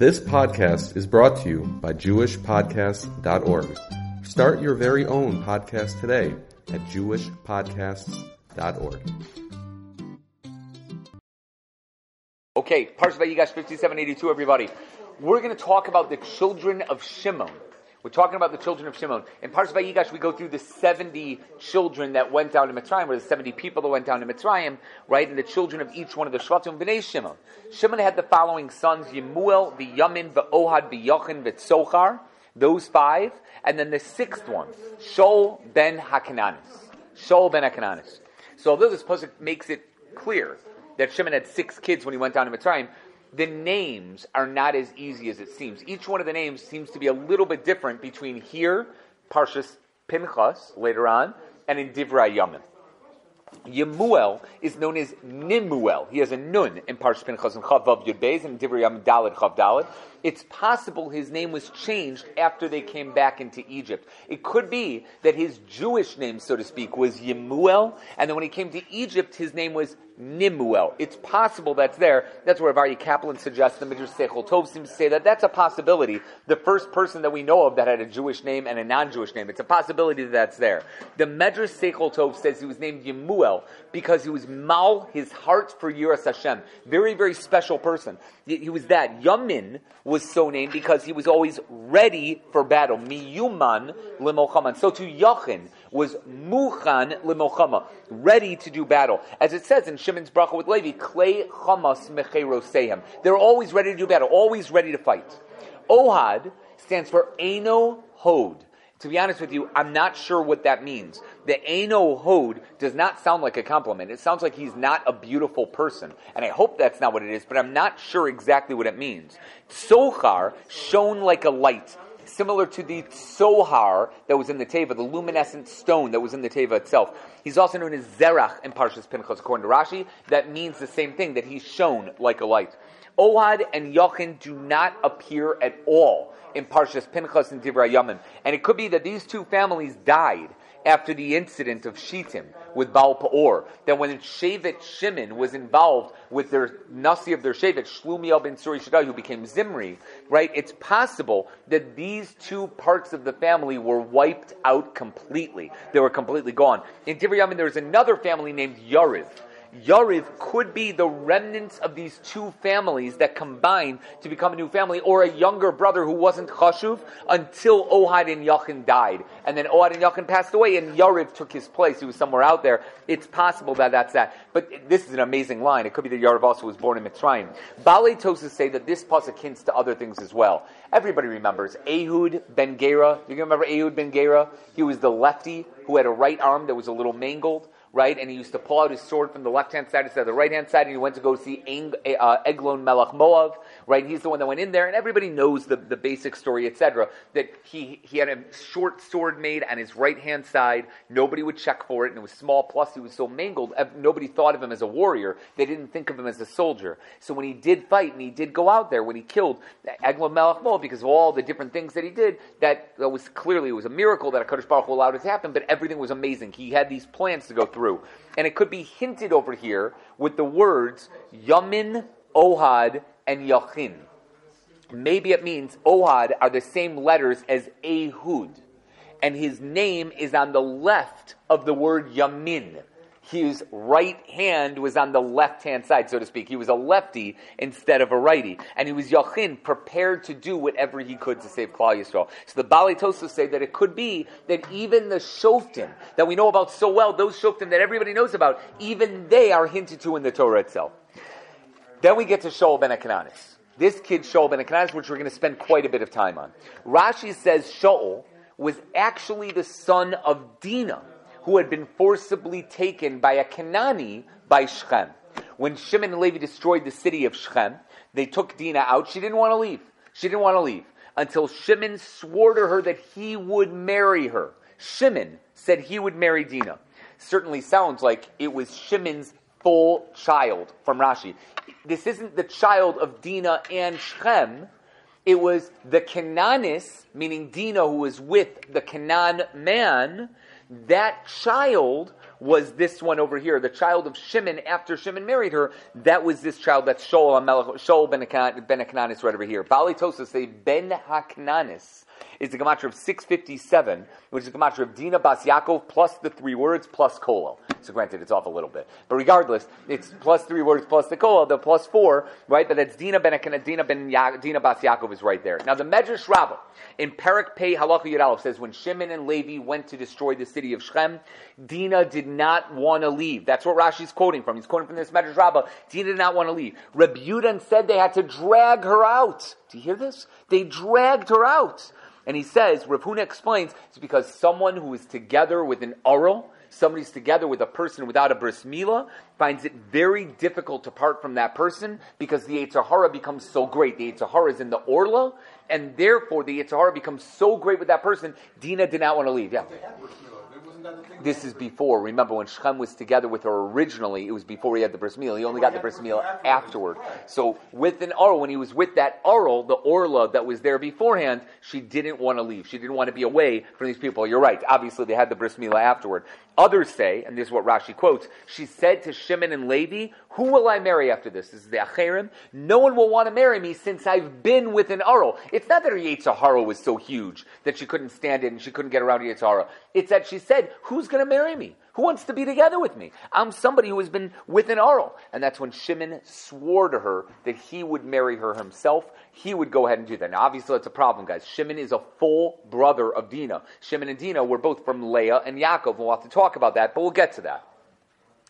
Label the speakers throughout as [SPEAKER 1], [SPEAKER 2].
[SPEAKER 1] This podcast is brought to you by JewishPodcasts.org. Start your very own podcast today at JewishPodcasts.org.
[SPEAKER 2] Okay, Parshat Vayigash 5782, everybody. We're going to talk about the children of Shimon. We're talking about the children of Shimon. In Parshat Vayigash, we go through the 70 children that went down to Mitzrayim, or the 70 people that went down to Mitzrayim, right? And the children of each one of the Shvatim, B'nai Shimon. Shimon had the following sons, Yemuel, V'yamin, V'ohad, V'yochin, V'tzochar, those five. And then the sixth one, Shol ben Hakananis. Shol ben Hakananis. So although this pasuk makes it clear that Shimon had six kids when he went down to Mitzrayim, the names are not as easy as it seems. Each one of the names seems to be a little bit different between here, Parshas Pinchas, later on, and in Divrei Yamin. Yemuel is known as Nimuel. He has a nun in Parshas Pinchas and Chavav and Divrei Yamin Dalid Chav Dalid. It's possible his name was changed after they came back into Egypt. It could be that his Jewish name, so to speak, was Yemuel, and then when he came to Egypt, his name was Nimuel. It's possible that's there. That's where Aryeh Kaplan suggests the Midrash Seichel Tov seems to say that that's a possibility. The first person that we know of that had a Jewish name and a non-Jewish name. It's a possibility that that's there. The Midrash Seichel Tov says he was named Yemuel because he was mal his heart for Yiras Hashem. Very, very special person. He, he was that. Yamin was so named because he was always ready for battle. Miyuman limochaman. So to Yachin was muchan limochama, ready to do battle. As it says in Shimon's bracha with Levi, clay chamas mecherosehem. They're always ready to do battle, always ready to fight. Ohad stands for Eno Hod. To be honest with you, I'm not sure what that means. The Eno Hod does not sound like a compliment. It sounds like he's not a beautiful person. And I hope that's not what it is, but I'm not sure exactly what it means. Tsochar, shone like a light similar to the Tsohar that was in the Teva, the luminescent stone that was in the Teva itself. He's also known as Zerach in Parshas Pinchas, according to Rashi. That means the same thing, that he's shone like a light. Ohad and Yachin do not appear at all in Parshas Pinchas and Divrei Yamin. And it could be that these two families died after the incident of Shittim with Baal Peor. That when Shevet Shimon was involved with their Nasi of their Shevet, Shlumiel ben Suri Shaddai, who became Zimri, right? It's possible that these two parts of the family were wiped out completely. They were completely gone. In Divrei Yamin, there was another family named Yariv Yariv could be the remnants of these two families that combine to become a new family, or a younger brother who wasn't Chashuv until Ohad and Yachin died. And then Ohad and Yachin passed away, and Yariv took his place. He was somewhere out there. It's possible that that's that. But this is an amazing line. It could be that Yariv also was born in Mitzrayim. Balei Tosa say that this pasuk hints to other things as well. Everybody remembers Ehud ben Gera. You remember Ehud ben Gera? He was the lefty who had a right arm that was a little mangled right? And he used to pull out his sword from the left hand side instead of the right hand side, and he went to go see uh, Eglon Melech Moav, right? He's the one that went in there, and everybody knows the, the basic story, etc. That he, he had a short sword made on his right hand side. Nobody would check for it, and it was small. Plus, he was so mangled, nobody thought of him as a warrior. They didn't think of him as a soldier. So when he did fight, and he did go out there, when he killed Eglon Melech Moav, because of all the different things that he did, that, that was clearly it was a miracle that a Kadosh Baruch Hu allowed it to happen. But everything was amazing. He had these plans to go through through. And it could be hinted over here with the words Yamin, Ohad, and Yachin. Maybe it means Ohad are the same letters as Ehud. And his name is on the left of the word Yamin his right hand was on the left hand side, so to speak. He was a lefty instead of a righty. And he was Yachin, prepared to do whatever he could to save Klal Yisrael. So the Bali say that it could be that even the Shoftim that we know about so well, those Shoftim that everybody knows about, even they are hinted to in the Torah itself. Then we get to Shaul ben Akananis. This kid, Shaul ben Akananis, which we're going to spend quite a bit of time on. Rashi says Shaul was actually the son of Dinah who had been forcibly taken by a Kanani by Shechem. When Shimon and Levi destroyed the city of Shechem, they took Dinah out. She didn't want to leave. She didn't want to leave until Shimon swore to her that he would marry her. Shimon said he would marry Dinah. Certainly sounds like it was Shimon's full child from Rashi. This isn't the child of Dinah and Shechem. It was the Cananis, meaning Dinah, who was with the Canaan man, that child was this one over here, the child of Shimon after Shimon married her. That was this child that's Shaul, Shaul ben Aknanis right over here. Bali Tosa say Ben Haknanis is the gematria of 657, which is the gematria of Dina Bas Yaakov plus the three words plus Kolo. So granted, it's off a little bit. But regardless, it's plus three words plus the Kolo, the plus four, right? But that's Dina Ben Dina Ben ya, Dina Bas Yaakov is right there. Now the Medrash Rabbah in Perak Pei Halacha Yudalef says when Shimon and Levi went to destroy the city of Shechem, Dina did not want to leave. That's what Rashi's quoting from. He's quoting from this Medrash Rabbah. Dina did not want to leave. Reb Yudan said they had to drag her out. Do you hear this? They dragged her out. And he says, Rav Huna explains, it's because someone who is together with an Arul, somebody's together with a person without a bris milah, finds it very difficult to part from that person because the Yetzer becomes so great. The Yetzer is in the Orla, and therefore the Yetzer becomes so great with that person, Dina did not want to leave. Yeah. This is before. Remember when Shechem was together with her originally, it was before he had the bris milah. He only got the bris milah afterward. So with an Arul, when he was with that Arul, the Orla that was there beforehand, she didn't want to leave. She didn't want to be away from these people. You're right. Obviously, they had the bris milah afterward. Others say, and this is what Rashi quotes, she said to Shimon and Levi, who will I marry after this? This is the Acherim. No one will want to marry me since I've been with an Arul. It's not that her Yetzer Hara was so huge that she couldn't stand it and she couldn't get around Yetzer Hara. It's that she said, who's going to marry me? Who wants to be together with me? I'm somebody who has been with an Arul. And that's when Shimon swore to her that he would marry her himself. He would go ahead and do that. Now, obviously, that's a problem, guys. Shimon is a full brother of Dina. Shimon and Dina were both from Leah and Yaakov. We'll have to talk about that, but we'll get to that.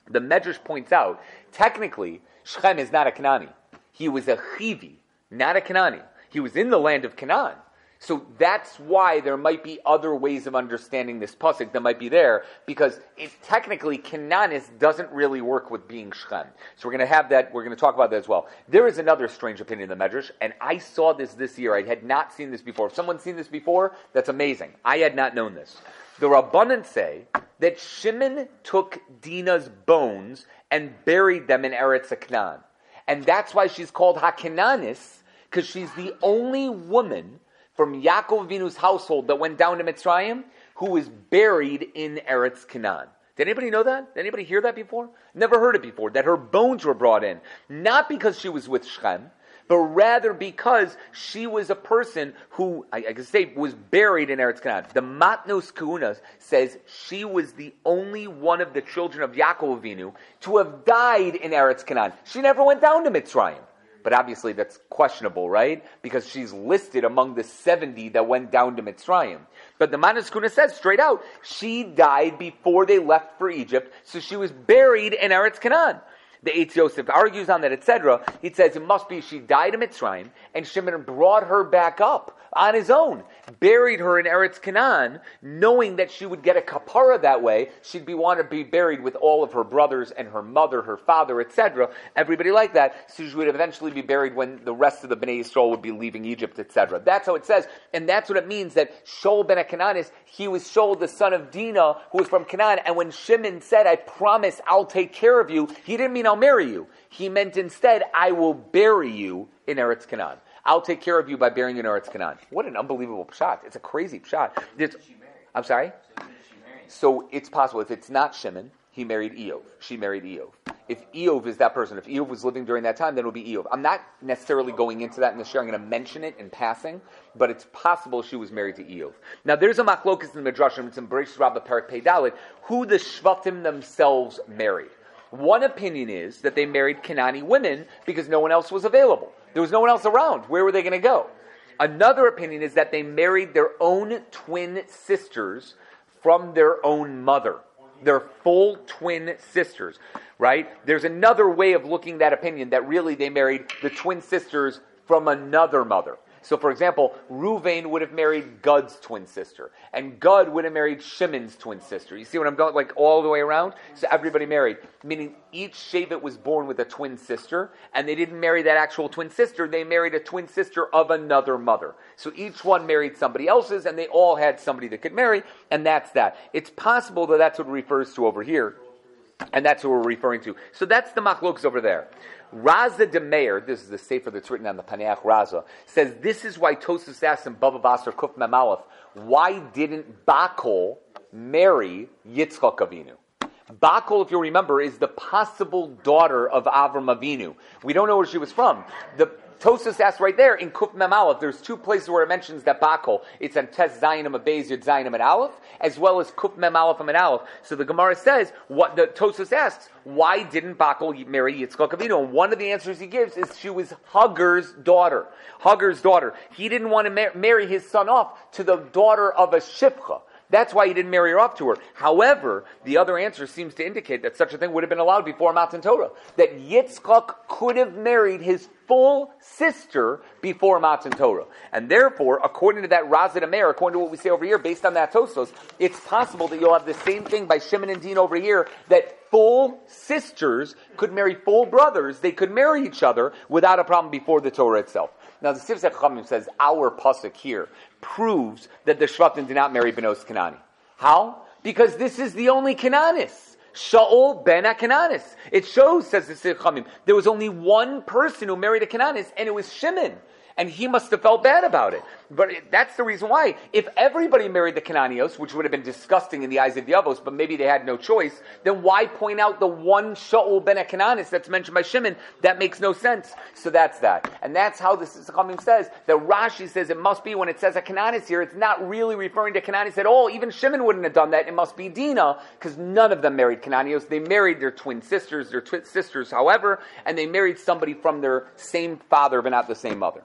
[SPEAKER 2] The Medrash points out, technically, Shechem is not a Kanani. He was a Chivi, not a Kanani. He was in the land of Canaan. So that's why there might be other ways of understanding this pasuk that might be there, because it technically Canaanis doesn't really work with being Shechem. So we're going to have that. We're going to talk about that as well. There is another strange opinion in the Medrash, and I saw this this year. I had not seen this before. If someone's seen this before, that's amazing. I had not known this. The Rabbanan say that Shimon took Dina's bones and buried them in Eretz Canaan, and that's why she's called Hakananis, because she's the only woman from Yaakov Avinu's household that went down to Mitzrayim, who was buried in Eretz Canaan. Did anybody know that? Did anybody hear that before? Never heard it before. That her bones were brought in, not because she was with Shem, but rather because she was a person who, I, I can say, was buried in Eretz Canaan. The Matnos Kunas says she was the only one of the children of Yaakov Avinu to have died in Eretz Canaan. She never went down to Mitzrayim. But obviously that's questionable, right? Because she's listed among the 70 that went down to Mitzrayim. But the Manaskuna says straight out, she died before they left for Egypt, so she was buried in Eretz Canaan the Eitz Yosef argues on that, etc. He says it must be she died in Mitzrayim, and Shimon brought her back up on his own, buried her in Eretz Canaan, knowing that she would get a kapara that way. She'd be want to be buried with all of her brothers and her mother, her father, etc. Everybody like that, so she would eventually be buried when the rest of the Bnei Yisrael would be leaving Egypt, etc. That's how it says, and that's what it means that Shol ben Cananis, he was Shol the son of Dinah, who was from Canaan, and when Shimon said, "I promise I'll take care of you," he didn't mean I'll marry you. He meant instead, I will bury you in Eretz Canaan. I'll take care of you by burying you in Eretz Canaan. What an unbelievable shot. It's a crazy shot. I'm sorry? So it's possible. If it's not Shimon, he married Iyov. She married Iyov. If Iyov is that person, if Iyov was living during that time, then it would be Iyov. I'm not necessarily going into that in the share. I'm going to mention it in passing, but it's possible she was married to Iyov. Now, there's a machlokas in the Midrashim, it's in Bereshit Rabbah Perak Peidalit, who the Shvatim themselves married. One opinion is that they married Kanani women because no one else was available. There was no one else around. Where were they going to go? Another opinion is that they married their own twin sisters from their own mother. Their full twin sisters, right? There's another way of looking that opinion that really they married the twin sisters from another mother. So, for example, Ruvain would have married Gad's twin sister, and Gad would have married Shimon's twin sister. You see what I'm going, like all the way around? So everybody married, meaning each Shevet was born with a twin sister, and they didn't marry that actual twin sister, they married a twin sister of another mother. So each one married somebody else's, and they all had somebody that could marry, and that's that. It's possible that that's what it refers to over here. And that's what we're referring to. So that's the machloks over there. Raza de Meir, this is the sefer that's written on the Paneach Raza, says this is why Tosas asked in Baba Basar Kuf Memalef, why didn't Bakol marry Yitzchak Avinu? Bakol, if you remember, is the possible daughter of Avram Avinu. We don't know where she was from. The Tosus asks right there in Kuf Mem Aleph, there's two places where it mentions that Bakol. It's on Tes Zayinim Abez Yud Zayinim and Aleph, as well as Kuf Mem Aleph and Aleph. So the Gemara says, what the Tosus asks, why didn't Bakol marry Yitzchak Avinu? And one of the answers he gives is she was Hagar's daughter. Hagar's daughter. He didn't want to mar- marry his son off to the daughter of a Shifcha. That's why he didn't marry her off to her. However, the other answer seems to indicate that such a thing would have been allowed before Matan Torah. That Yitzchak could have married his full sister before Matan Torah. And therefore, according to that Razid Amer, according to what we say over here, based on that Tosos, it's possible that you'll have the same thing by Shimon and Dean over here, that full sisters could marry full brothers. They could marry each other without a problem before the Torah itself. Now, the Sifsei Chachamim says our pasuk here proves that the Shvatim did not marry Benos Kanani. How? Because this is the only Kananis. Shaul ben Akananis. It shows, says the Sifsech there was only one person who married a Kananis, and it was Shimon and he must have felt bad about it. But it, that's the reason why. If everybody married the Cananios, which would have been disgusting in the eyes of the Avos, but maybe they had no choice, then why point out the one Shaul ben Cananis that's mentioned by Shimon? That makes no sense. So that's that. And that's how this coming says that Rashi says it must be when it says a Cananis here, it's not really referring to Cananis at all. Even Shimon wouldn't have done that. It must be Dina, because none of them married Cananios. They married their twin sisters, their twin sisters, however, and they married somebody from their same father, but not the same mother.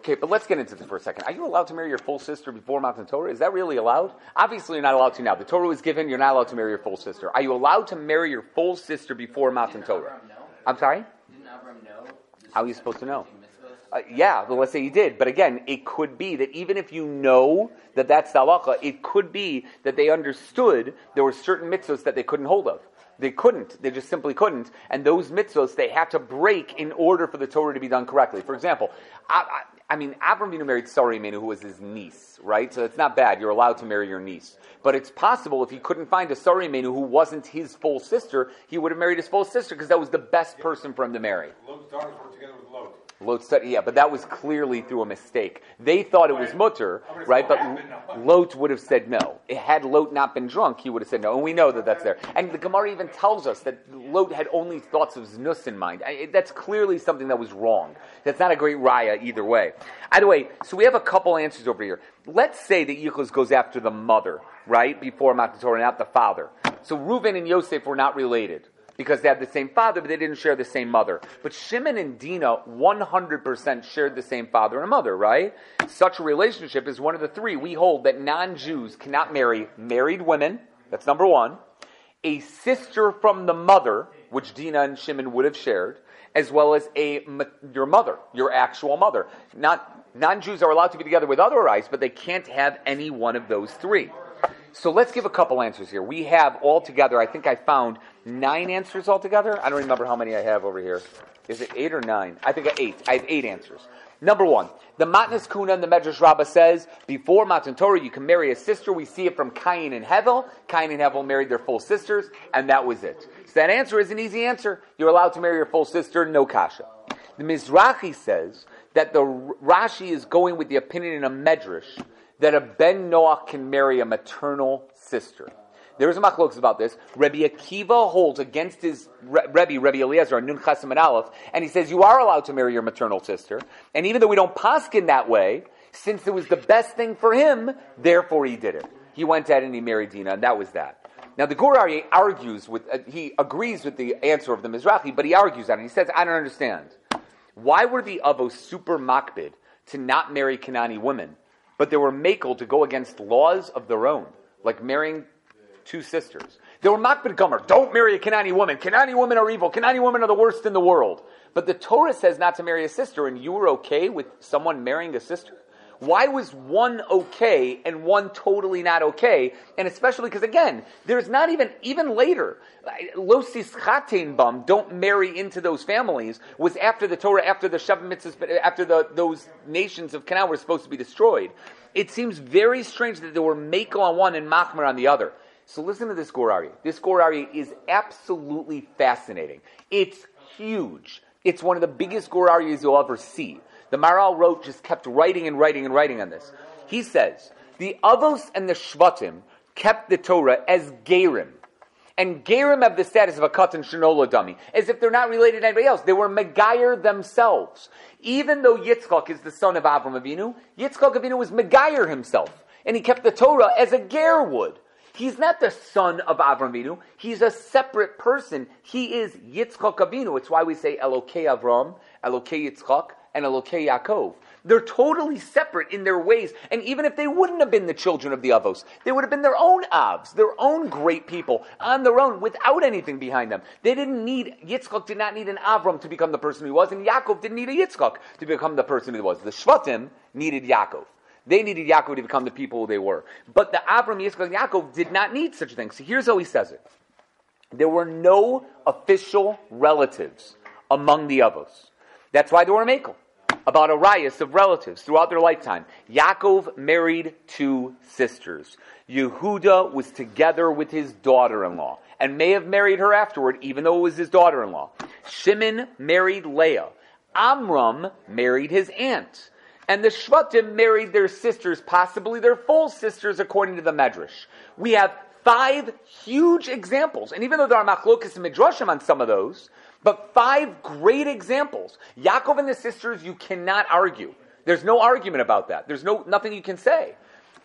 [SPEAKER 2] Okay, but let's get into this for a second. Are you allowed to marry your full sister before Matan Torah? Is that really allowed? Obviously, you're not allowed to now. The Torah was given, you're not allowed to marry your full sister. Are you allowed to marry your full sister before Matan Torah? I'm sorry?
[SPEAKER 3] Didn't Avram know?
[SPEAKER 2] How are you supposed to know? Uh, yeah, well, let's say he did. But again, it could be that even if you know that that's the halacha, it could be that they understood there were certain mitzvahs that they couldn't hold of. They couldn't. They just simply couldn't. And those mitzvahs they had to break in order for the Torah to be done correctly. For example, I, I, mean, Avram Avinu married Sarah Imenu, who was his niece, right? So it's not bad. You're allowed to marry your niece. But it's possible if he couldn't find a Sarah Imenu who wasn't his full sister, he would have married his full sister because that was the best person for him to marry.
[SPEAKER 4] Daughters together with Lot.
[SPEAKER 2] Yeah, but that was clearly through a mistake. They thought it was mutter, right? But Lot would have said no. It had Lot not been drunk, he would have said no. And we know that that's there. And the Gemara even tells us that Lot had only thoughts of znus in mind. That's clearly something that was wrong. That's not a great raya either way. Either way, so we have a couple answers over here. Let's say that Yichus goes after the mother, right, before Matan Torah, not the father. So Reuven and Yosef were not related because they had the same father, but they didn't share the same mother. But Shimon and Dina 100% shared the same father and mother, right? Such a relationship is one of the three. We hold that non-Jews cannot marry married women. That's number one. A sister from the mother, which Dina and Shimon would have shared, as well as a your mother, your actual mother. Not non-Jews are allowed to be together with other rights, but they can't have any one of those three. So let's give a couple answers here. We have altogether, I think I found nine answers altogether. I don't remember how many I have over here. Is it eight or nine? I think I eight. I have eight answers. Number one, the Matnas Kuna and the Medrash Rabbah says before Matan Torah you can marry a sister. We see it from Cain and Hevel. Cain and Hevel married their full sisters, and that was it. So that answer is an easy answer. You're allowed to marry your full sister, no kasha. The Mizrahi says that the Rashi is going with the opinion in a Medrash that a Ben Noach can marry a maternal sister. There's a machlokas about this. Rabbi Akiva holds against his Re- Rebbe, Rabbi Eliezer, on Nun Chasam and Aleph, and he says you are allowed to marry your maternal sister. And even though we don't paskin that way, since it was the best thing for him, therefore he did it. He went ahead and he married Dina, and that was that. Now the Gur Aryeh argues with, uh, he agrees with the answer of the Mizrahi, but he argues on it. He says, I don't understand. Why were the Avos super makbid to not marry Kanani women, but they were makel to go against laws of their own, like marrying two sisters? They were makbid gomer, don't marry a Kanani woman. Kanani women are evil. Kanani women are the worst in the world. But the Torah says not to marry a sister, and you were okay with someone marrying a sister? Why was one okay and one totally not okay? And especially because again, there's not even even later. Losis bum don't marry into those families was after the Torah, after the Shavim mitzvahs, uh, after the, those nations of Canaan were supposed to be destroyed. It seems very strange that there were Mako on one and Machmer on the other. So listen to this Gur Aryeh. This Gur Aryeh is absolutely fascinating. It's huge. It's one of the biggest Gur Aryehs you'll ever see. The Maharal wrote, just kept writing and writing and writing on this. He says, the Avos and the Shvatim kept the Torah as Gerim. And Gerim have the status of a Katan Shinola dummy, as if they're not related to anybody else. They were Megayer themselves. Even though Yitzchak is the son of Avram Avinu, Yitzchak Avinu was Megayer himself. And he kept the Torah as a Ger would. He's not the son of Avram Avinu. He's a separate person. He is Yitzchak Avinu. It's why we say Elokei Avram, Elokei Yitzchak, and Elokei Yaakov. They're totally separate in their ways. And even if they wouldn't have been the children of the Avos, they would have been their own Avs, their own great people on their own without anything behind them. They didn't need, Yitzchak did not need an Avram to become the person he was, and Yaakov didn't need a Yitzchak to become the person he was. The Shvatim needed Yaakov. They needed Yaakov to become the people they were. But the Avram, Yitzchak, and Yaakov did not need such a thing. So here's how he says it. There were no official relatives among the Avos. That's why they were Makel about a Arias of relatives throughout their lifetime. Yaakov married two sisters. Yehuda was together with his daughter-in-law and may have married her afterward, even though it was his daughter-in-law. Shimon married Leah. Amram married his aunt. And the Shvatim married their sisters, possibly their full sisters, according to the Medrash. We have five huge examples. And even though there are machlokas and midrashim on some of those, but five great examples. Yaakov and the sisters, you cannot argue. There's no argument about that. There's no nothing you can say.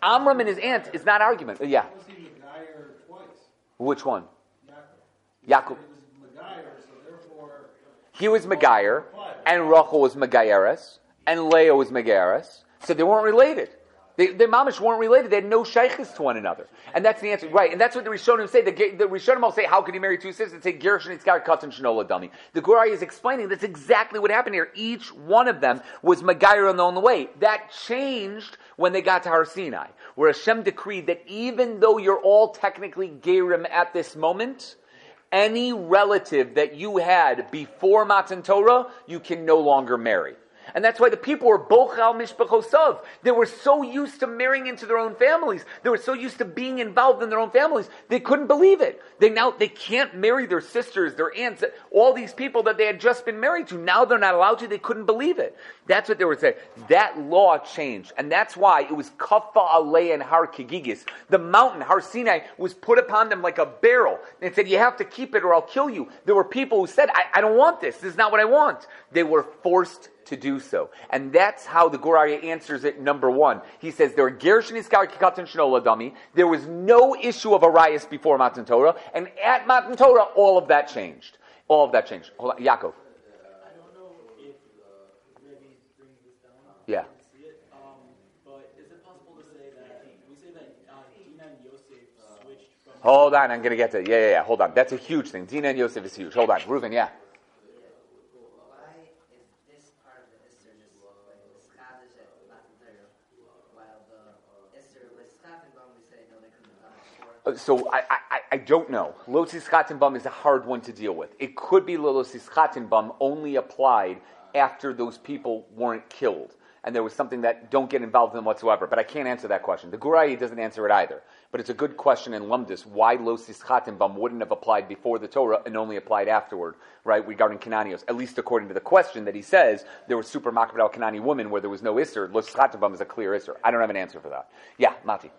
[SPEAKER 2] Amram and his aunt is not argument. Yeah. Which one? Yaakov. He was Megayer, and Rachel was Megayeres, and Leah was Megayeres. So they weren't related. They, the mamish weren't related. They had no shaykhs to one another. And that's the answer. Right. And that's what the Rishonim say. The, the Rishonim will say, how could he marry two sisters? They say, Gershon, Itzkar, Katan, Shinola, dummy. The Gur Aryeh is explaining that's exactly what happened here. Each one of them was Megaira on the way. That changed when they got to Har Sinai, where Hashem decreed that even though you're all technically Gerim at this moment, any relative that you had before Matan Torah, you can no longer marry. And that's why the people were bochal mishpachosav. They were so used to marrying into their own families. They were so used to being involved in their own families. They couldn't believe it. They now, they can't marry their sisters, their aunts, all these people that they had just been married to. Now they're not allowed to. They couldn't believe it. That's what they were saying. That law changed. And that's why it was kafa alei and har kigigis. The mountain, Har Sinai, was put upon them like a barrel. And said, you have to keep it or I'll kill you. There were people who said, I, I don't want this. This is not what I want. They were forced to do so. And that's how the Gur Aryeh answers it, number one. He says, there There was no issue of Arias before Matan Torah, and at Matan Torah, all of that changed. All of that changed. Hold on, Yaakov. I don't know if uh, maybe bring this down. Yeah.
[SPEAKER 3] Um, but is it possible to say that uh, Dina and Yosef uh, switched from.
[SPEAKER 2] Hold on, I'm going to get to Yeah, yeah, yeah. Hold on. That's a huge thing. Dina and Yosef is huge. Hold on. Reuven, yeah. So I, I, I, don't know. Losis Bum is a hard one to deal with. It could be Losis Bum only applied after those people weren't killed. And there was something that don't get involved in whatsoever. But I can't answer that question. The Gur Aryeh doesn't answer it either. But it's a good question in Lumdis why Losis Bum wouldn't have applied before the Torah and only applied afterward, right, regarding Kananios. At least according to the question that he says, there was super Makbid al Kanani women where there was no Isser. Losis Bum is a clear Isser. I don't have an answer for that. Yeah, Mati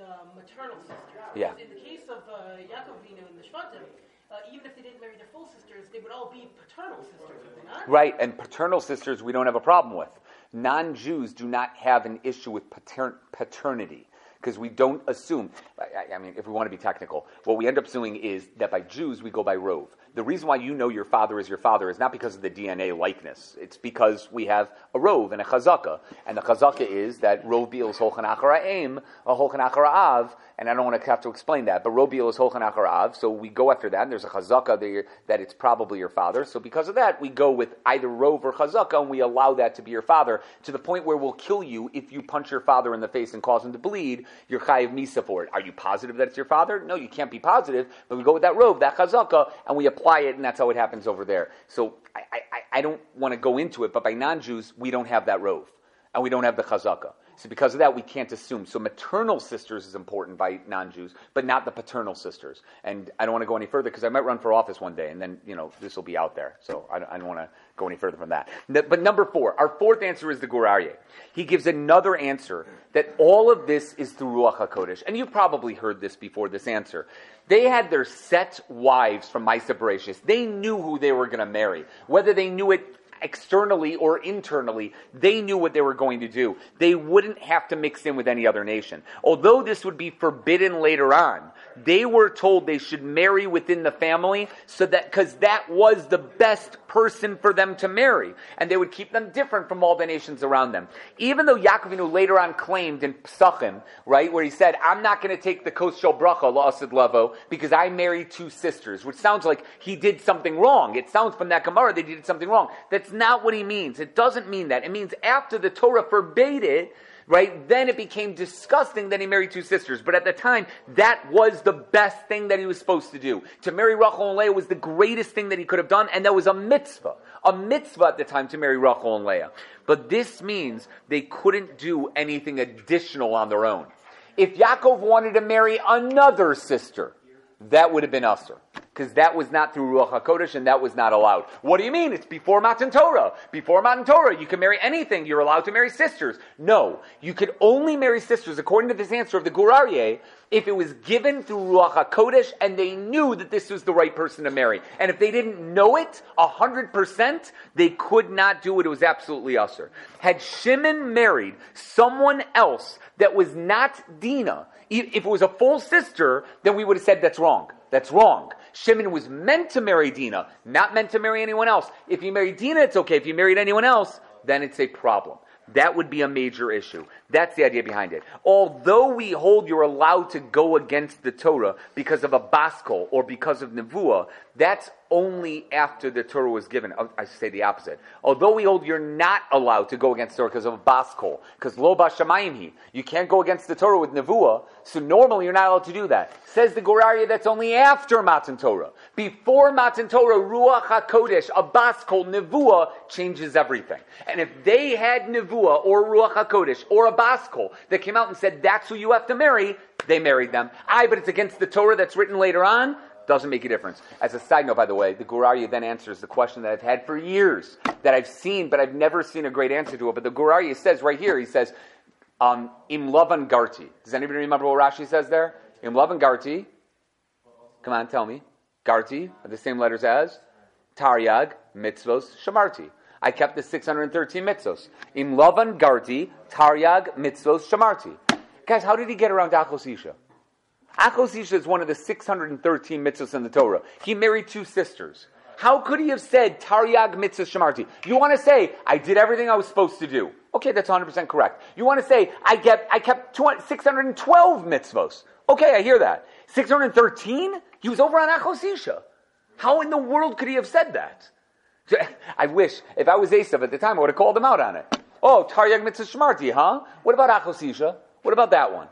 [SPEAKER 3] uh, maternal sisters.
[SPEAKER 2] Yeah.
[SPEAKER 3] In the case of uh, Yaakovina and the Shvatim, uh, even if they didn't marry their full sisters, they would all be paternal sisters, would they not?
[SPEAKER 2] Right, and paternal sisters we don't have a problem with. Non Jews do not have an issue with pater- paternity because we don't assume. I, I, mean, if we want to be technical, what we end up assuming is that by Jews we go by rove. The reason why you know your father is your father is not because of the DNA likeness. It's because we have a rove and a chazaka. And the chazaka is that rove is holchan aim, a holchan av, and I don't want to have to explain that, but rove is holchan av, so we go after that, and there's a chazaka there, that it's probably your father. So because of that, we go with either rove or chazaka, and we allow that to be your father, to the point where we'll kill you if you punch your father in the face and cause him to bleed, you're chayiv misa for it. Are you positive that it's your father? No, you can't be positive, but we go with that rove, that chazaka, and we apply it, and that's how it happens over there. So I, I, I don't want to go into it, but by non-Jews, we don't have that rove, and we don't have the chazaka. So because of that, we can't assume. So maternal sisters is important by non-Jews, but not the paternal sisters. And I don't want to go any further because I might run for office one day, and then you know this will be out there. So I, I don't want to go any further from that. But number four, our fourth answer is the Gur Aryeh. He gives another answer that all of this is through Ruach Hakodesh, and you've probably heard this before. This answer. They had their set wives from Maisa Bereshis. They knew who they were going to marry, whether they knew it externally or internally, they knew what they were going to do. They wouldn't have to mix in with any other nation. Although this would be forbidden later on, they were told they should marry within the family so that, because that was the best person for them to marry. And they would keep them different from all the nations around them. Even though Yaakovinu later on claimed in Psachim, right, where he said, I'm not going to take the Koshel Bracha, La'asid Levo, because I married two sisters, which sounds like he did something wrong. It sounds from that Gemara that he did something wrong. That's not what he means. It doesn't mean that. It means after the Torah forbade it, right? Then it became disgusting that he married two sisters. But at the time, that was the best thing that he was supposed to do. To marry Rachel and Leah was the greatest thing that he could have done, and that was a mitzvah. A mitzvah at the time to marry Rachel and Leah. But this means they couldn't do anything additional on their own. If Yaakov wanted to marry another sister, that would have been usher because that was not through Ruach HaKodesh and that was not allowed. What do you mean? It's before Matan Torah. Before Matan Torah, you can marry anything. You're allowed to marry sisters. No, you could only marry sisters, according to this answer of the Gur Aryeh, if it was given through Ruach HaKodesh and they knew that this was the right person to marry. And if they didn't know it, 100%, they could not do it. It was absolutely usher. Had Shimon married someone else that was not Dina, if it was a full sister, then we would have said that's wrong. That's wrong. Shimon was meant to marry Dina, not meant to marry anyone else. If you marry Dina, it's okay. If you married anyone else, then it's a problem. That would be a major issue. That's the idea behind it. Although we hold you're allowed to go against the Torah because of a baskol or because of nevuah, that's only after the Torah was given. Oh, I say the opposite. Although we hold you're not allowed to go against the Torah because of a baskol, because lo bashamayim you can't go against the Torah with nevuah. So normally you're not allowed to do that. Says the Gur Aryeh that's only after Matan Torah. Before Matan Torah, ruach hakodesh, a baskol nevuah changes everything. And if they had nevuah or ruach hakodesh or a baskol that came out and said that's who you have to marry, they married them. Aye, but it's against the Torah that's written later on. Doesn't make a difference. As a side note, by the way, the Gur Aryeh then answers the question that I've had for years, that I've seen, but I've never seen a great answer to it. But the Gur Aryeh says right here, he says, um, Im Garti. Does anybody remember what Rashi says there? Im Lavan Garti. Come on, tell me. Garti, are the same letters as Taryag, Mitzvos, Shamarti. I kept the 613 mitzvos. Im Lavan Garti, Taryag, Mitzvos, Shamarti. Guys, how did he get around Achosisha is one of the 613 mitzvahs in the Torah. He married two sisters. How could he have said Taryag mitzvah shamarti? You want to say I did everything I was supposed to do? Okay, that's 100 percent correct. You want to say I kept I kept 612 mitzvos? Okay, I hear that. 613? He was over on Achosisha. How in the world could he have said that? I wish if I was Esav at the time, I would have called him out on it. Oh, Taryag mitzvah shamarti, huh? What about Achosisha? What about that one?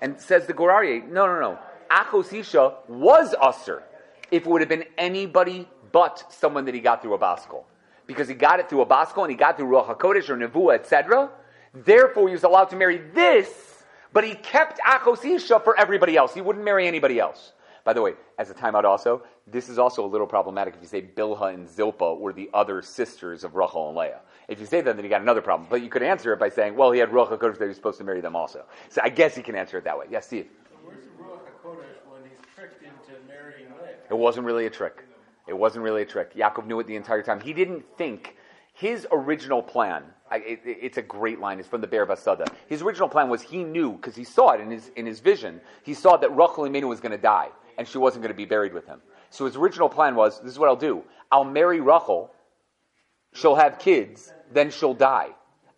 [SPEAKER 2] And says the Gur Aryeh, no, no, no. Achosisha was usher if it would have been anybody but someone that he got through a baskol. Because he got it through a baskol and he got through Ruach HaKodesh or Nevuah, etc. Therefore, he was allowed to marry this, but he kept Achosisha for everybody else. He wouldn't marry anybody else. By the way, as a timeout also, this is also a little problematic if you say Bilha and Zilpah were the other sisters of Rachel and Leah. If you say that, then you got another problem. But you could answer it by saying, well, he had Ruach HaKodesh that he was supposed to marry them also. So I guess you can answer it that way. Yes, Steve?
[SPEAKER 4] Where's the Ruach HaKodesh when he's tricked into marrying Leah?
[SPEAKER 2] It wasn't really a trick. It wasn't really a trick. Yaakov knew it the entire time. He didn't think his original plan. I, it, it's a great line. It's from the Be'er BaSadeh. His original plan was he knew because he saw it in his in his vision. He saw that Rachel Imenu was going to die and she wasn't going to be buried with him. So his original plan was: this is what I'll do. I'll marry Rachel. She'll have kids. Then she'll die,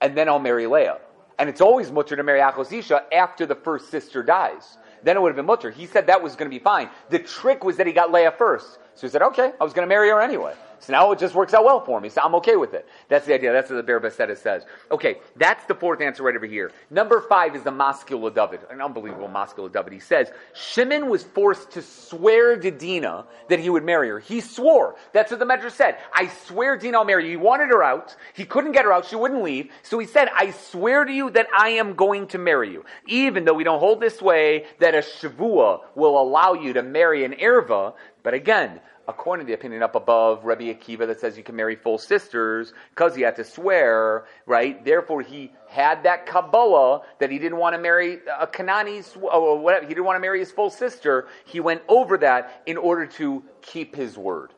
[SPEAKER 2] and then I'll marry Leah. And it's always mutter to marry Achosisha after the first sister dies. Then it would have been mutter. He said that was going to be fine. The trick was that he got Leah first. So he said, okay, I was going to marry her anyway. So now it just works out well for me. So I'm okay with it. That's the idea. That's what the Be'er BaSadeh says. Okay, that's the fourth answer right over here. Number five is the Maskil David, an unbelievable Maskil David. He says Shimon was forced to swear to Dina that he would marry her. He swore. That's what the Medrash said. I swear, Dina, I'll marry you. He wanted her out. He couldn't get her out. She wouldn't leave. So he said, I swear to you that I am going to marry you. Even though we don't hold this way that a Shavua will allow you to marry an Erva, but again, according to the opinion up above, Rabbi Akiva that says you can marry full sisters because he had to swear, right? Therefore, he had that Kabbalah that he didn't want to marry a Kanani or whatever. He didn't want to marry his full sister. He went over that in order to keep his word.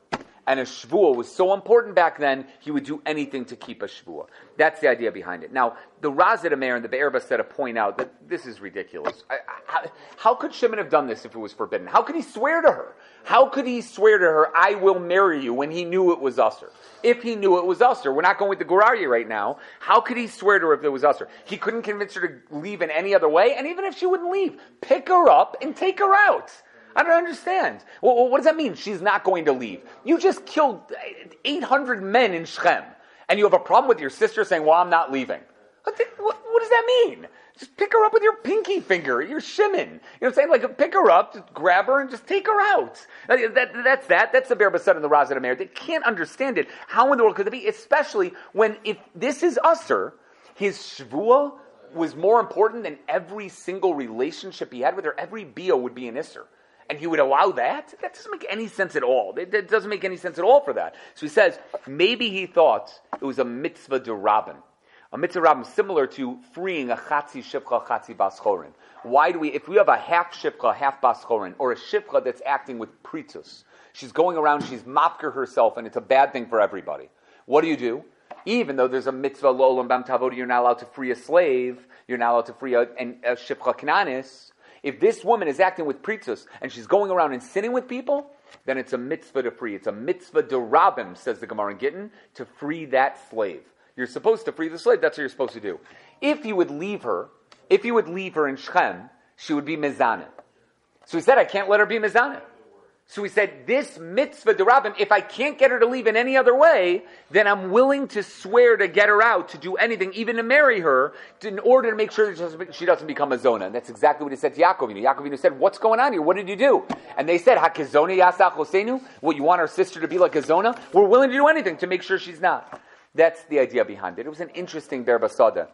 [SPEAKER 2] And a shvua was so important back then, he would do anything to keep a shvua. That's the idea behind it. Now, the Razid Amer and the Be'er BaSadeh point out that this is ridiculous. I, I, how could Shimon have done this if it was forbidden? How could he swear to her? How could he swear to her, I will marry you, when he knew it was usher? If he knew it was usher, we're not going with the Gur Aryeh right now. How could he swear to her if it was usher? He couldn't convince her to leave in any other way, and even if she wouldn't leave, pick her up and take her out. I don't understand. Well, what does that mean? She's not going to leave. You just killed 800 men in Shechem, and you have a problem with your sister saying, Well, I'm not leaving. What, what, what does that mean? Just pick her up with your pinky finger, your shimon. You know what I'm saying? Like, pick her up, just grab her, and just take her out. That, that, that's that. That's the BaSadeh and the Razid Amer. They can't understand it. How in the world could it be? Especially when, if this is Usser, his Shvua was more important than every single relationship he had with her. Every Bio would be an Isser and he would allow that? That doesn't make any sense at all. It, doesn't make any sense at all for that. So he says, maybe he thought it was a mitzvah derabin. A mitzvah rabin similar to freeing a chatzi shivcha, chatzi baschorin. Why do we, if we have a half shivcha, half baschorin, or a shivcha that's acting with pritus, she's going around, she's mapker herself, and it's a bad thing for everybody. What do you do? Even though there's a mitzvah lolam bam tavodi, you're not allowed to free a slave, you're not allowed to free a, a, a shivcha knanis, if this woman is acting with pritzos and she's going around and sinning with people, then it's a mitzvah to free. It's a mitzvah to rabim, says the Gemara in Gittin, to free that slave. You're supposed to free the slave. That's what you're supposed to do. If you would leave her, if you would leave her in Shechem, she would be mezanah. So he said, I can't let her be mezanah. So he said, this mitzvah derabim, if I can't get her to leave in any other way, then I'm willing to swear to get her out, to do anything, even to marry her, to, in order to make sure she doesn't become a zona. And that's exactly what he said to Yaakovinu. Yaakovinu said, what's going on here? What did you do? And they said, Hakizona yasach hosenu? What, you want our sister to be like a zona? We're willing to do anything to make sure she's not. That's the idea behind it. It was an interesting Be'er BaSadeh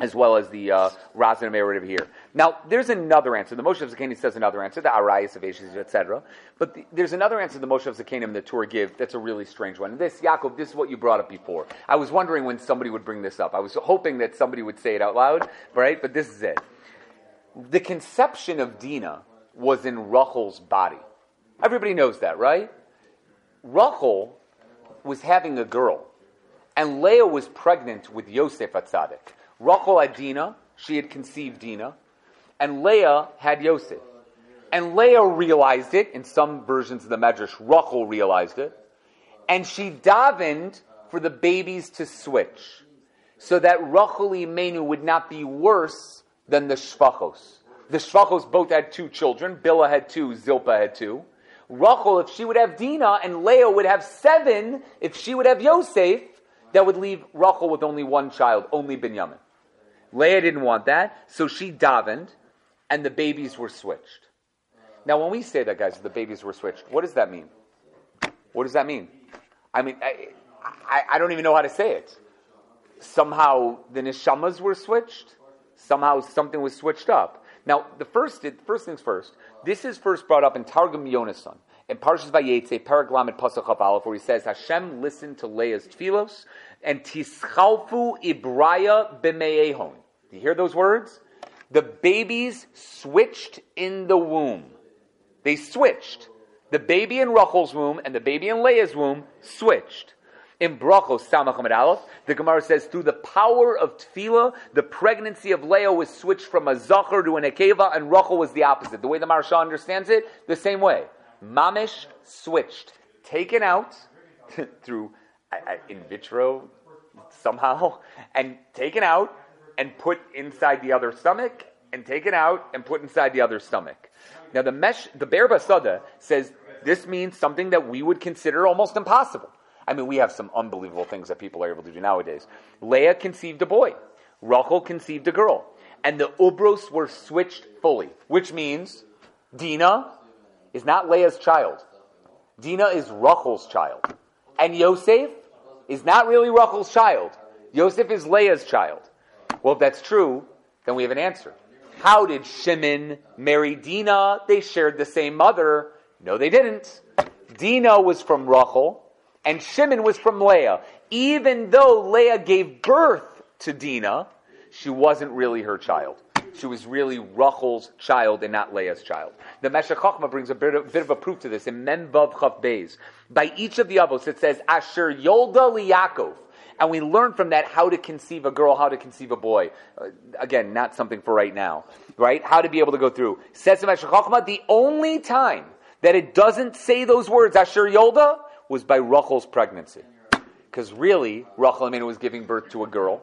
[SPEAKER 2] as well as the uh, and over here. Now, there's another answer. The Moshav Zekeinim says another answer, the Arayas of Ashes, etc. But the, there's another answer the Moshav Zekeinim the Torah give that's a really strange one. This, Yaakov, this is what you brought up before. I was wondering when somebody would bring this up. I was hoping that somebody would say it out loud, right? But this is it. The conception of Dina was in Rachel's body. Everybody knows that, right? Rachel was having a girl, and Leah was pregnant with Yosef Atzadik. Rachel had Dina, she had conceived Dina, and Leah had Yosef. And Leah realized it, in some versions of the Medrash, Rachel realized it, and she davened for the babies to switch, so that Rachel Imenu would not be worse than the Shvachos. The Shvachos both had two children, Bilhah had two, Zilpah had two. Rachel, if she would have Dina, and Leah would have seven, if she would have Yosef, that would leave Rachel with only one child, only Binyamin. Leah didn't want that, so she davened, and the babies were switched. Now, when we say that, guys, the babies were switched, what does that mean? What does that mean? I mean, I, I, I don't even know how to say it. Somehow the neshamas were switched. Somehow something was switched up. Now, the first, first things first. This is first brought up in Targum Yonasan in Parshas Vayetze, Paraglamet Pasach Aleph, where he says, Hashem listened to Leah's tefillos and tischalfu ibraya b'me'ehon. Do you hear those words? The babies switched in the womb. They switched. The baby in Rachel's womb and the baby in Leah's womb switched. In Brachos, Samach Aleph, the Gemara says, through the power of tefillah, the pregnancy of Leah was switched from a zachar to an akeva, and Rachel was the opposite. The way the Maharsha understands it, the same way. Mamish switched, taken out through in vitro somehow, and taken out and put inside the other stomach, and taken out and put inside the other stomach. Now the mesh, the Be'er BaSadeh says this means something that we would consider almost impossible. I mean, we have some unbelievable things that people are able to do nowadays. Leah conceived a boy. Rachel conceived a girl. And the Ubros were switched fully, which means Dina is not Leah's child. Dina is Rachel's child. And Yosef is not really Rachel's child. Yosef is Leah's child. Well, if that's true, then we have an answer. How did Shimon marry Dina? They shared the same mother. No, they didn't. Dina was from Rachel, and Shimon was from Leah. Even though Leah gave birth to Dina, she wasn't really her child. She was really Rachel's child and not Leah's child. The Meshech Chochmah brings a bit of, bit of, a proof to this in Mem Vav Chav Beis. By each of the avos, it says Asher Yolda Liyakov. And we learn from that how to conceive a girl, how to conceive a boy. Uh, again, not something for right now, right? How to be able to go through. Says the only time that it doesn't say those words, Asher Yolda, was by Rachel's pregnancy. Because really, Rachel mean, was giving birth to a girl,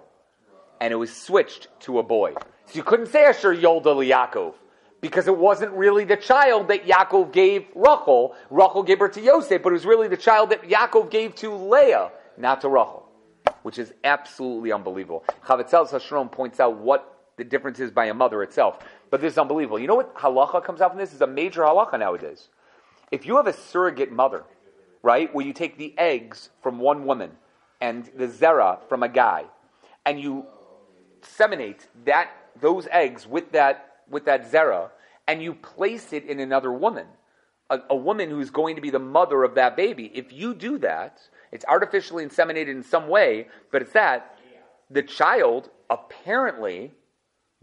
[SPEAKER 2] and it was switched to a boy. So you couldn't say Asher Yolda Yaakov because it wasn't really the child that Yaakov gave Rachel. Rachel gave birth to Yosef, but it was really the child that Yaakov gave to Leah, not to Rachel, which is absolutely unbelievable. Chavetzel Hashrom points out what the difference is by a mother itself, but this is unbelievable. You know what halacha comes out from this? Is a major halacha nowadays. If you have a surrogate mother, right, where you take the eggs from one woman and the zera from a guy, and you seminate that those eggs with that with that zera, and you place it in another woman, a, a woman who's going to be the mother of that baby. If you do that, it's artificially inseminated in some way, but it's that the child apparently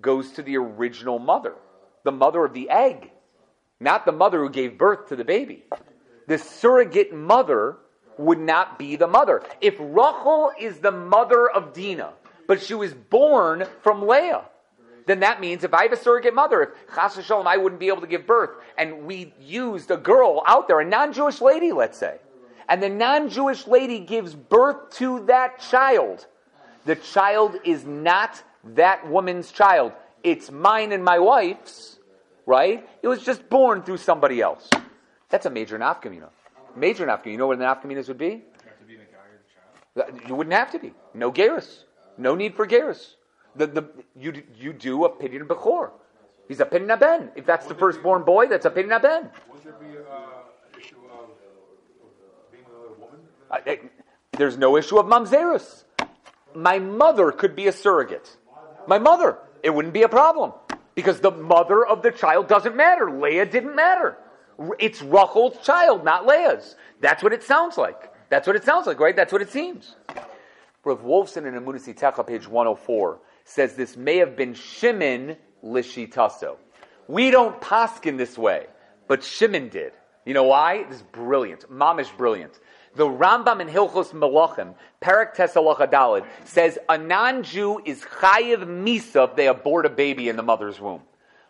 [SPEAKER 2] goes to the original mother, the mother of the egg, not the mother who gave birth to the baby. The surrogate mother would not be the mother. If Rachel is the mother of Dinah, but she was born from Leah, then that means if I have a surrogate mother, if Chas Shalom, I wouldn't be able to give birth, and we used a girl out there, a non-Jewish lady, let's say, and the non-Jewish lady gives birth to that child, the child is not that woman's child. It's mine and my wife's, right? It was just born through somebody else. That's a major nafkamina. Major nafkamina. You know what the nafkaminas would be? You wouldn't have to be. No gerus. No need for gerus the, the, you, you do a pidyon bechor. He's a pidyon aben. If that's the firstborn boy, that's a pidyon aben.
[SPEAKER 5] Would there be an uh, issue of being a woman?
[SPEAKER 2] Uh, it, there's no issue of mamzerus. My mother could be a surrogate. My mother. It wouldn't be a problem. Because the mother of the child doesn't matter. Leah didn't matter. It's Rachel's child, not Leah's. That's what it sounds like. That's what it sounds like, right? That's what it seems. Rav Wolfson in Emunas Itecha, page 104, says this may have been Shimon Lishitaso. We don't paskin this way, but Shimon did. You know why? This is brilliant. Mamish brilliant. The Rambam in Hilchos Melachim, Parak Tesalacha Dalid, says a non-Jew is chayiv misa if they abort a baby in the mother's womb.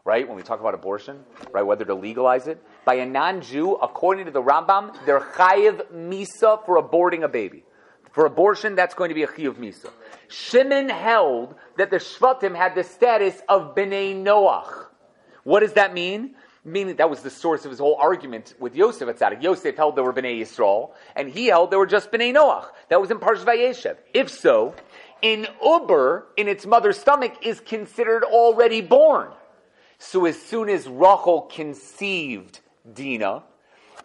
[SPEAKER 2] Right? When we talk about abortion, right? Whether to legalize it. By a non-Jew, according to the Rambam, they're chayiv misa for aborting a baby. For abortion, that's going to be a chiyuv misa. Shimon held that the Shvatim had the status of Bnei Noach. What does that mean? Meaning that was the source of his whole argument with Yosef HaTzaddik. Yosef held there were Bnei Yisrael, and he held there were just Bnei Noach. That was in Parshas Vayeshev. If so, in Uber, in its mother's stomach, is considered already born. So as soon as Rachel conceived Dinah,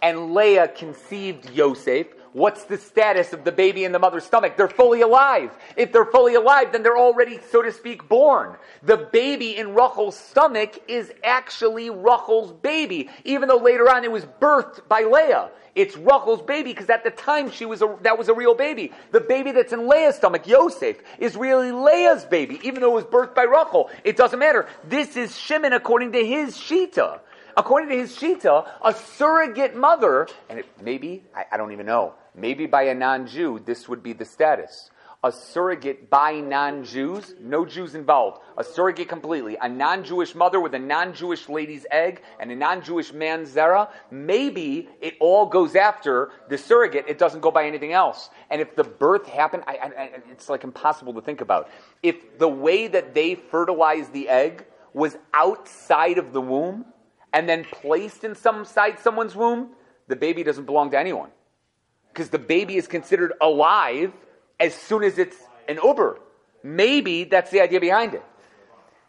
[SPEAKER 2] and Leah conceived Yosef, what's the status of the baby in the mother's stomach? They're fully alive. If they're fully alive, then they're already, so to speak, born. The baby in Rachel's stomach is actually Rachel's baby, even though later on it was birthed by Leah. It's Rachel's baby because at the time she was a, that was a real baby. The baby that's in Leah's stomach, Yosef, is really Leah's baby, even though it was birthed by Rachel. It doesn't matter. This is Shimon according to his Shita. According to his Shita, a surrogate mother, and it, maybe, I, I don't even know, maybe by a non Jew, this would be the status. A surrogate by non Jews, no Jews involved. A surrogate completely. A non Jewish mother with a non Jewish lady's egg and a non Jewish man's zera. Maybe it all goes after the surrogate. It doesn't go by anything else. And if the birth happened, I, I, it's like impossible to think about. If the way that they fertilized the egg was outside of the womb, and then placed in some side someone's womb, the baby doesn't belong to anyone. because the baby is considered alive as soon as it's an uber. Maybe that's the idea behind it.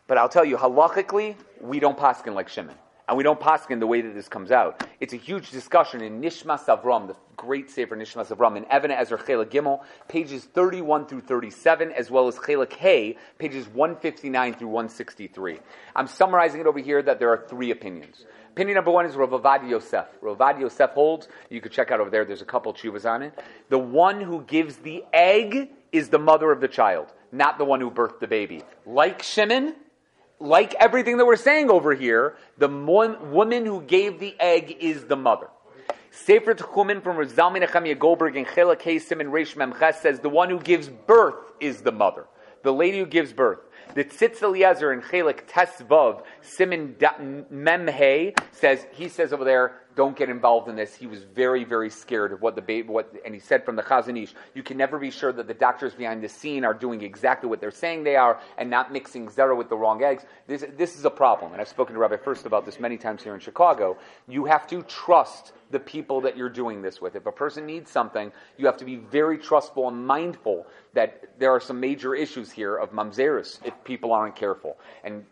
[SPEAKER 2] But I'll tell you, halachically, we don't paskin like Shimon. And we don't paskin the way that this comes out. It's a huge discussion in Nishmas Avram, the great Sefer Nishmas Avram, in Evan Ezer Chela Gimel, pages 31 through 37, as well as Chela K, pages 159 through 163. I'm summarizing it over here that there are three opinions. Opinion number one is Rav Ovadia Yosef. Rav Ovadia Yosef holds, you could check out over there, there's a couple chuvas on it. The one who gives the egg is the mother of the child, not the one who birthed the baby. Like Shimon, like everything that we're saying over here, the woman who gave the egg is the mother. Sefer Techumin from Zalman Nechemia Goldberg and Chela Kesim and Reish Memches says the one who gives birth is the mother. The lady who gives birth. The Tzitz Eliezer in Chelik Tesvav Simon Memhe says he says over there, don't get involved in this. He was very, very scared of what the baby, what, and he said from the Chazon Ish, you can never be sure that the doctors behind the scene are doing exactly what they're saying they are and not mixing zera with the wrong eggs. This, this is a problem, and I've spoken to Rabbi First about this many times here in Chicago. You have to trust the people that you're doing this with. If a person needs something, you have to be very trustful and mindful that there are some major issues here of mamzerus if people aren't careful. And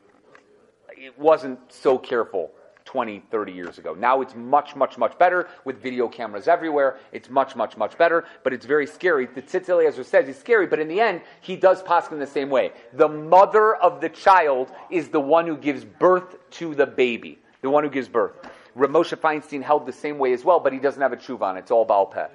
[SPEAKER 2] it wasn't so careful 20, 30 years ago. Now it's much, much, much better with video cameras everywhere. It's much, much, much better, but it's very scary. The Tzitz Eliezer says he's scary, but in the end, he does pass in the same way. The mother of the child is the one who gives birth to the baby, the one who gives birth. Rav Moshe Feinstein held the same way as well, but he doesn't have a tshuva on it. It's all Baal Peh.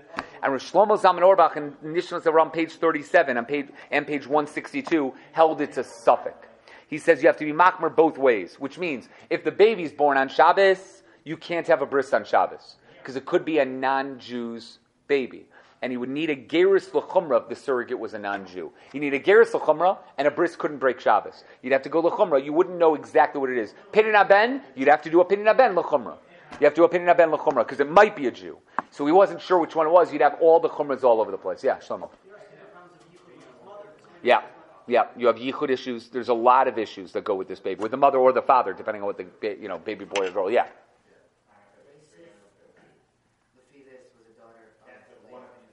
[SPEAKER 2] And Rosh Shlomo Zalman Auerbach in Nishmas on page 37 and page, and page 162 held it's a suffix. He says you have to be makmer both ways, which means if the baby's born on Shabbos, you can't have a bris on Shabbos because it could be a non-Jew's baby. And he would need a geris lechumra if the surrogate was a non-Jew. You need a geris lechumra, and a bris couldn't break Shabbos. You'd have to go lechumra. You wouldn't know exactly what it is. Pidyon aben, you'd have to do a pidyon aben lechumra. You have to do a pidyon aben lechumra because it might be a Jew. So he wasn't sure which one it was. You'd have all the chumras all over the place. Yeah, Shlomo. Yeah, yeah. You have yichud issues. There's a lot of issues that go with this baby, with the mother or the father, depending on what the you know baby boy or girl. Yeah.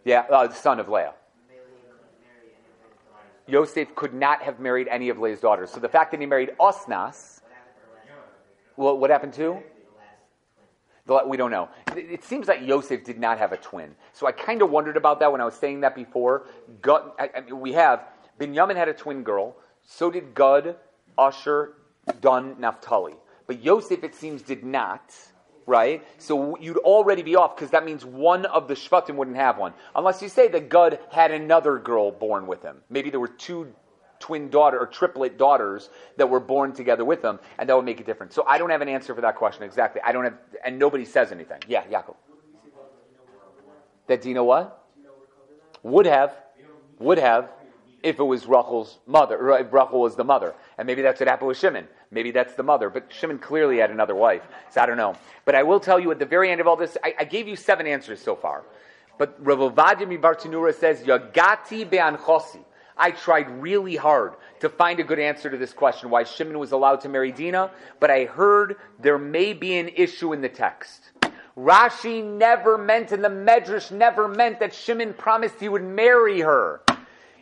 [SPEAKER 2] Yeah, uh, the son of Leah. Yosef could not have married any of Leah's daughters. So the fact that he married Osnas, well, what happened to? We don't know. It seems like Yosef did not have a twin. So I kind of wondered about that when I was saying that before. I, I mean, we have, Binyamin had a twin girl. So did Gad, Asher, Dun, Naphtali. But Yosef, it seems, did not. Right? So you'd already be off because that means one of the Shvatim wouldn't have one. Unless you say that Gad had another girl born with him. Maybe there were two twin daughter or triplet daughters that were born together with them, and that would make a difference. So I don't have an answer for that question exactly. I don't have, and nobody says anything. Yeah, Yaakov. That Dina what? Would have, would have, if it was Rachel's mother, or if Rachel was the mother. And maybe that's what happened with Shimon. Maybe that's the mother. But Shimon clearly had another wife. So I don't know. But I will tell you at the very end of all this, I, I gave you seven answers so far. But Rav Ovadia Bartanura says, Yagati be'anchosi. I tried really hard to find a good answer to this question, why Shimon was allowed to marry Dina, but I heard there may be an issue in the text. Rashi never meant, and the Medrash never meant that Shimon promised he would marry her.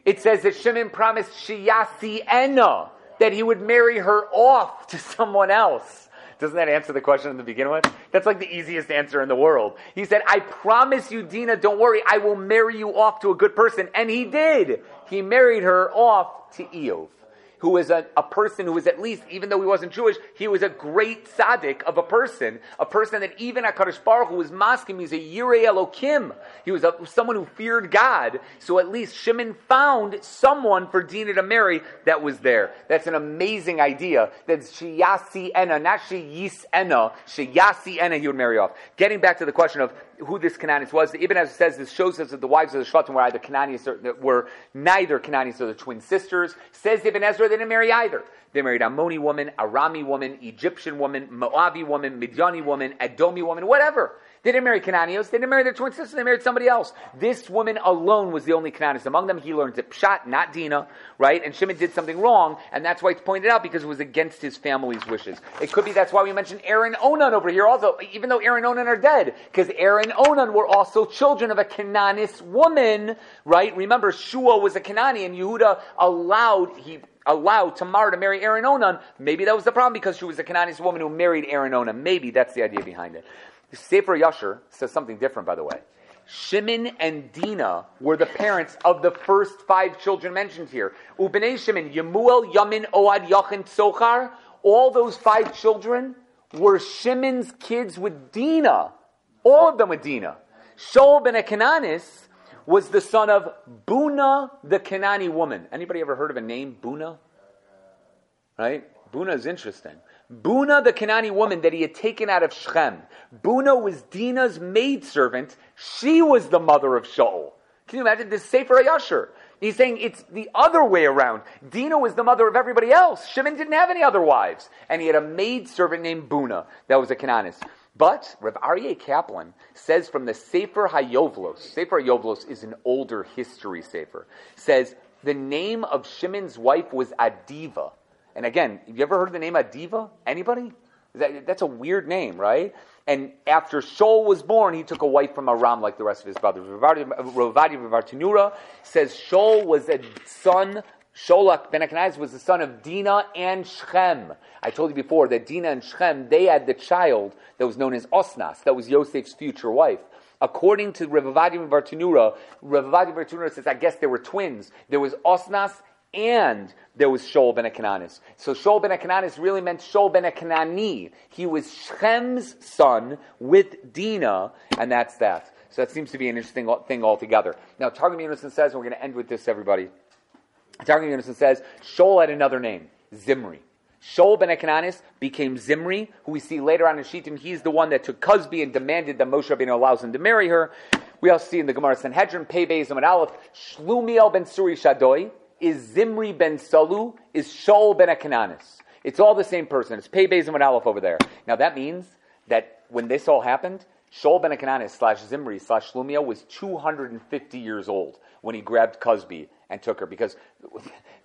[SPEAKER 2] It says that Shimon promised Shiyasi Ena, that he would marry her off to someone else. Doesn't that answer the question in the beginning with? That's like the easiest answer in the world. He said, I promise you, Dina, don't worry, I will marry you off to a good person. And he did. He married her off to Iyov who was a, a person who was at least, even though he wasn't Jewish, he was a great tzaddik of a person, a person that even HaKadosh Baruch Hu was masking, he's a Yirei Elokim. He was a, someone who feared God. So at least Shimon found someone for Dina to marry that was there. That's an amazing idea. That Shiyasi Ena, not Shiyis Ena, Shiyasi Ena he would marry off. Getting back to the question of who this Canaanite was. The Ibn Ezra says this shows us that the wives of the Shvatim were either Canaanites or were neither Canaanites or the twin sisters. Says Ibn Ezra they didn't marry either. They married Ammoni woman, Arami woman, Egyptian woman, Moavi woman, Midiani woman, Edomi woman, whatever. They didn't marry Cananios. They didn't marry their twin sister. They married somebody else. This woman alone was the only Canaanist among them. He learned it Pshat, not Dina, right? And Shimon did something wrong, and that's why it's pointed out because it was against his family's wishes. It could be that's why we mentioned Aaron Onan over here also, even though Aaron Onan are dead, because Aaron Onan were also children of a Canaanist woman, right? Remember, Shua was a Canaanite, and Yehuda allowed he allowed Tamar to marry Aaron Onan. Maybe that was the problem because she was a Canaanite woman who married Aaron Onan. Maybe that's the idea behind it. Sefer Yasher says something different, by the way. Shimon and Dina were the parents of the first five children mentioned here. Ubnei Shimon, Yemuel, Yamin, Oad, Yachin, Tzochar. All those five children were Shimon's kids with Dina. All of them with Dina. Shaul ben Akananis was the son of Buna, the Kanani woman. Anybody ever heard of a name, Buna? Right? Buna is interesting. Buna, the Kanani woman that he had taken out of Shechem. Buna was Dina's maidservant. She was the mother of Shaul. Can you imagine this Sefer Yasher? He's saying it's the other way around. Dina was the mother of everybody else. Shimon didn't have any other wives. And he had a maidservant named Buna that was a Canaanist. But Rav Aryeh Kaplan says from the Sefer Hayovlos, Sefer Hayovlos is an older history sefer, says the name of Shimon's wife was Adiva. And again, have you ever heard the name Adiva? Anybody? That, that's a weird name, right? And after Shaul was born, he took a wife from Aram like the rest of his brothers. Rav Ovadia Bartanura says Shaul was a son Shaul ben Akananis was the son of Dina and Shechem. I told you before that Dina and Shechem, they had the child that was known as Osnas. That was Yosef's future wife. According to Rav Ovadia miBartanura, Revavadim Vartanura says, I guess there were twins. There was Osnas and there was Shaul ben Akananis. So Shaul ben Akananis really meant Shaul ben Akanani. He was Shem's son with Dina, and that's that. So that seems to be an interesting thing altogether. Now, Targum Yonasan says, and we're going to end with this, everybody. Targum Yonasan says, Shaul had another name, Zimri. Shaul ben Akananis became Zimri, who we see later on in Shittim. He's the one that took Kozbi and demanded that Moshe Rabbeinu allows him to marry her. We also see in the Gemara Sanhedrin, Pei Beis and Aleph, Shlumiel ben Suri Shadoi is Zimri ben Salu, is Shaul ben Akananis. It's all the same person. It's Pei Beis and Aleph over there. Now that means that when this all happened, Shaul ben Akananis slash Zimri slash Shlumiel was 250 years old when he grabbed Kozbi and took her. Because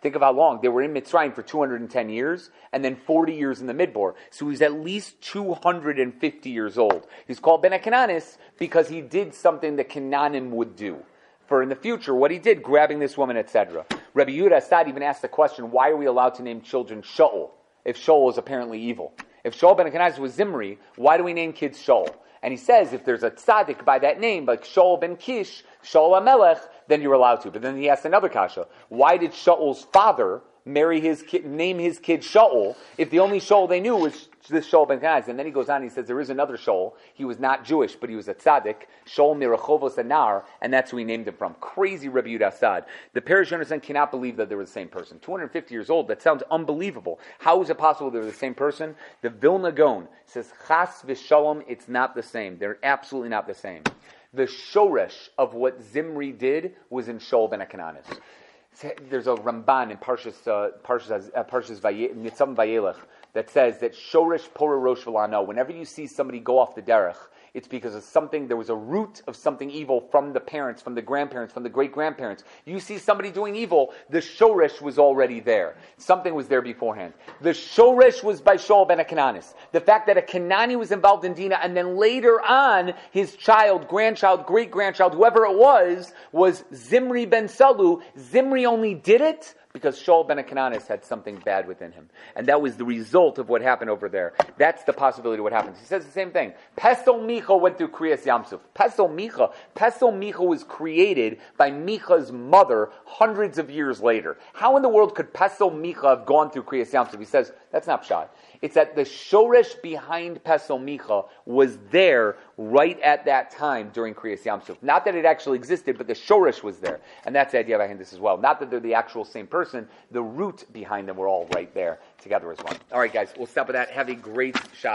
[SPEAKER 2] think of how long they were in Mitzrayim for 210 years, and then 40 years in the Midbar. So he's at least 250 years old. He's called Ben Akananis because he did something that Canaanim would do for in the future what he did, grabbing this woman, etc. Rabbi Yehuda Assad even asked the question, why are we allowed to name children Shaul if Shaul is apparently evil? If Shaul ben Akananis was Zimri, why do we name kids Shaul? And he says if there's a tzaddik by that name, like Shaul ben Kish, Shaul HaMelech, then you're allowed to. But then he asks another kasha. Why did Shaul's father marry his kid, name his kid Shaul, if the only Shaul they knew was this Shaul ben Kanaz? And then he goes on, he says there is another Shaul. He was not Jewish, but he was a tzaddik, Shaul Mirachovos Anar, and that's who he named him from. Crazy Rabbi Yud Assad. The Parish Yonasan cannot believe that they were the same person. 250 years old, that sounds unbelievable. How is it possible they were the same person? The Vilna Gaon says, Chas v'shalom, it's not the same. They're absolutely not the same. The shoresh of what Zimri did was in Shaul ben Akananis there's a Ramban in Parshas uh, Parshas uh, Parshas Vayelech that says that Shorish Pora Rosh V'lano. Whenever you see somebody go off the derech, it's because of something, there was a root of something evil from the parents, from the grandparents, from the great grandparents. You see somebody doing evil, the Shoresh was already there. Something was there beforehand. The Shoresh was by Shaul ben Akananis. The fact that a Kanani was involved in Dina, and then later on, his child, grandchild, great grandchild, whoever it was, was Zimri ben Salu. Zimri only did it because Shaul ben Akananis had something bad within him. And that was the result of what happened over there. That's the possibility of what happens. He says the same thing. Pesel Micha went through Kriyas Yamsuf. Pesel Micha, Pesel Micha was created by Micha's mother hundreds of years later. How in the world could Pesel Micha have gone through Kriyas Yamsuf? He says, that's not shot. It's that the shoresh behind Pesel Micha was there right at that time during Kriyas Yamsuf. Not that it actually existed, but the shoresh was there. And that's the idea behind this as well. Not that they're the actual same person, the root behind them were all right there together as one. All right, guys, we'll stop with that. Have a great shot.